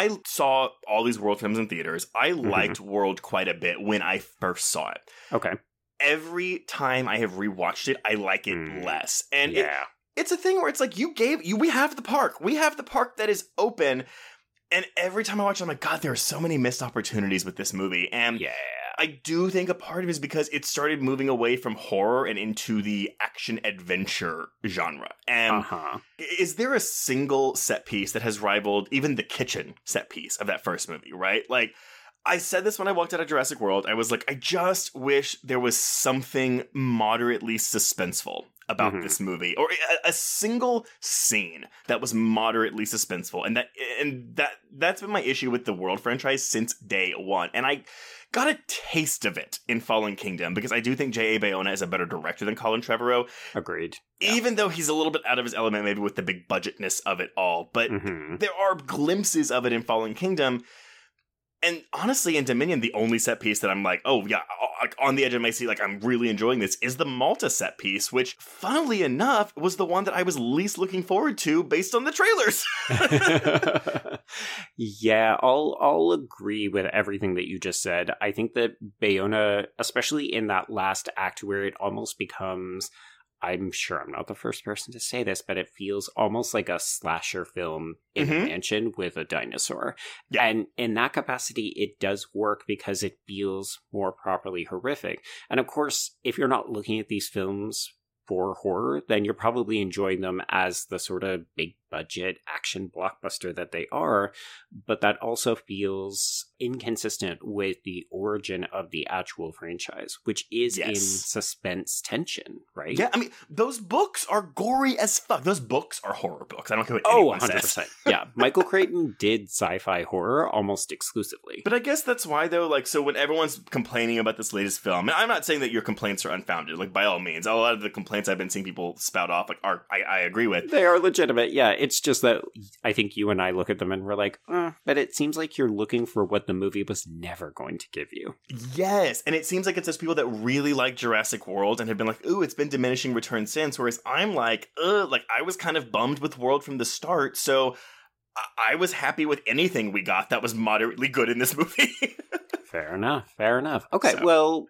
I saw all these World films in theaters. I liked World quite a bit when I first saw it. Okay. Every time I have rewatched it, I like it Mm. less. And it, yeah. it's a thing where it's like you gave you we have the park. We have the park that is open. And every time I watch it, I'm like, God, there are so many missed opportunities with this movie. And yeah. I do think a part of it is because it started moving away from horror and into the action adventure genre. And Uh huh. is there a single set piece that has rivaled even the kitchen set piece of that first movie, right? Like, I said this when I walked out of Jurassic World. I was like, I just wish there was something moderately suspenseful about Mhm. this movie, or a, a single scene that was moderately suspenseful, and that and that that's been my issue with the World franchise since day one. And I got a taste of it in Fallen Kingdom because I do think J.A. Bayona is a better director than Colin Trevorrow Agreed. Yeah. even though he's a little bit out of his element, maybe with the big budgetness of it all. But hmm there are glimpses of it in Fallen Kingdom. And honestly, in Dominion, the only set piece that I'm like, oh yeah, on the edge of my seat, like I'm really enjoying this, is the Malta set piece, which, funnily enough, was the one that I was least looking forward to based on the trailers. yeah, I'll I'll agree with everything that you just said. I think that Bayona, especially in that last act where it almost becomes I'm sure I'm not the first person to say this, but it feels almost like a slasher film in a Mhm. mansion with a dinosaur. Yeah. And in that capacity, it does work because it feels more properly horrific. And of course, if you're not looking at these films for horror, then you're probably enjoying them as the sort of big budget action blockbuster that they are. But that also feels inconsistent with the origin of the actual franchise, which is in suspense tension, right? yeah, I mean, those books are gory as fuck. Those books are horror books. I don't care what Oh, anyone 100%. yeah. Michael Crichton did sci fi horror almost exclusively. But I guess that's why, though. Like, so when everyone's complaining about this latest film, and I'm not saying that your complaints are unfounded. Like, by all means, a lot of the complaints I've been seeing people spout off, like, are I, I agree with. They are legitimate, yeah. It's just that I think you and I look at them and we're like, uh, but it seems like you're looking for what the movie was never going to give you. Yes, and it seems like it's those people that really like Jurassic World and have been like, "Ooh, it's been diminishing returns since." Whereas I'm like, "Ugh," like I was kind of bummed with World from the start, so I was happy with anything we got that was moderately good in this movie. Fair enough. Fair enough. Okay, So- well,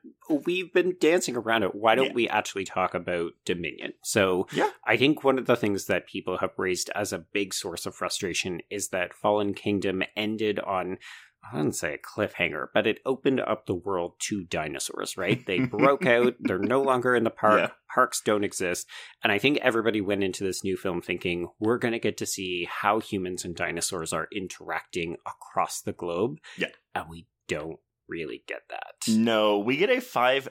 we've been dancing around it. Why don't Yeah. we actually talk about Dominion? So, Yeah. I think one of the things that people have raised as a big source of frustration is that Fallen Kingdom ended on. I wouldn't say a cliffhanger, but it opened up the world to dinosaurs, right? They broke out. They're no longer in the park. Yeah. Parks don't exist. And I think everybody went into this new film thinking we're going to get to see how humans and dinosaurs are interacting across the globe. Yeah. And we don't really get that. no, we get a five,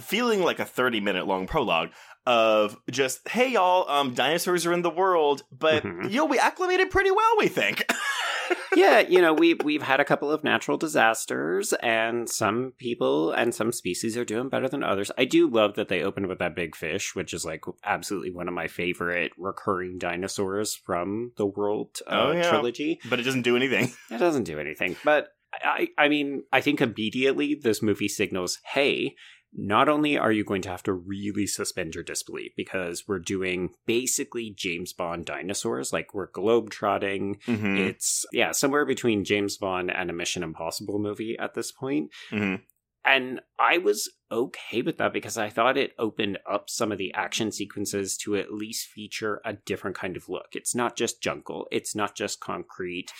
feeling like a thirty minute long prologue of just, "Hey y'all, um, dinosaurs are in the world, but Mhm. yo, we acclimated pretty well, we think." yeah, you know, we we've had a couple of natural disasters, and some people and some species are doing better than others. I do love that they opened with that big fish, which is like absolutely one of my favorite recurring dinosaurs from the World uh, Oh, yeah. trilogy. but it doesn't do anything. It doesn't do anything, but I, I mean, I think immediately this movie signals, hey. Not only are you going to have to really suspend your disbelief because we're doing basically James Bond dinosaurs, like we're globetrotting, Mhm. it's yeah, somewhere between James Bond and a Mission Impossible movie at this point. Mhm. And I was okay with that because I thought it opened up some of the action sequences to at least feature a different kind of look. It's not just jungle, it's not just concrete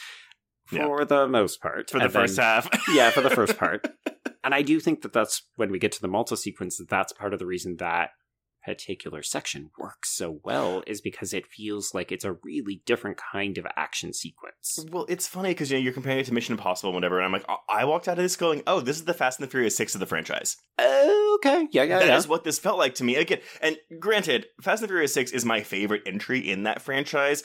Yeah. for the most part. for the And then- first half. yeah, for the first part. And I do think that that's when we get to the Malta sequence, that that's part of the reason that particular section works so well is because it feels like it's a really different kind of action sequence. Well, it's funny because you know you're comparing it to Mission Impossible, and whatever, and I'm like, I- I walked out of this going, "Oh, this is the Fast and the Furious Six of the franchise." Oh, okay. Yeah, yeah, That is yeah. what this felt like to me. Again, and granted, Fast and the Furious Six is my favorite entry in that franchise.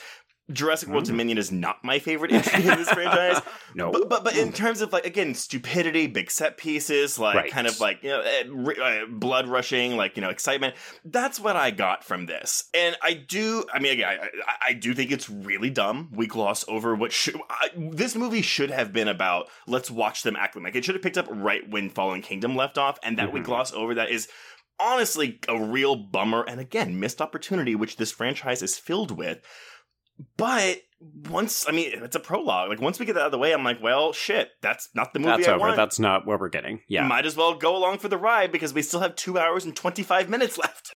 Jurassic World Mm. Dominion is not my favorite entry in this franchise. No. But, but but in terms of like again stupidity, big set pieces, like Right. kind of like you know uh, blood rushing, like you know excitement. That's what I got from this, and I do. I mean, again, I, I, do think it's really dumb. We gloss over what should. I, this movie should have been about. Let's watch them acclimate. Like it should have picked up right when Fallen Kingdom left off, and that we Mhm. gloss over that is honestly a real bummer and again missed opportunity which this franchise is filled with but once i mean it's a prologue like once we get that out of the way i'm like well shit that's not the movie That's I over. want. That's not what we're getting. Yeah. might as well go along for the ride because we still have two hours and 25 minutes left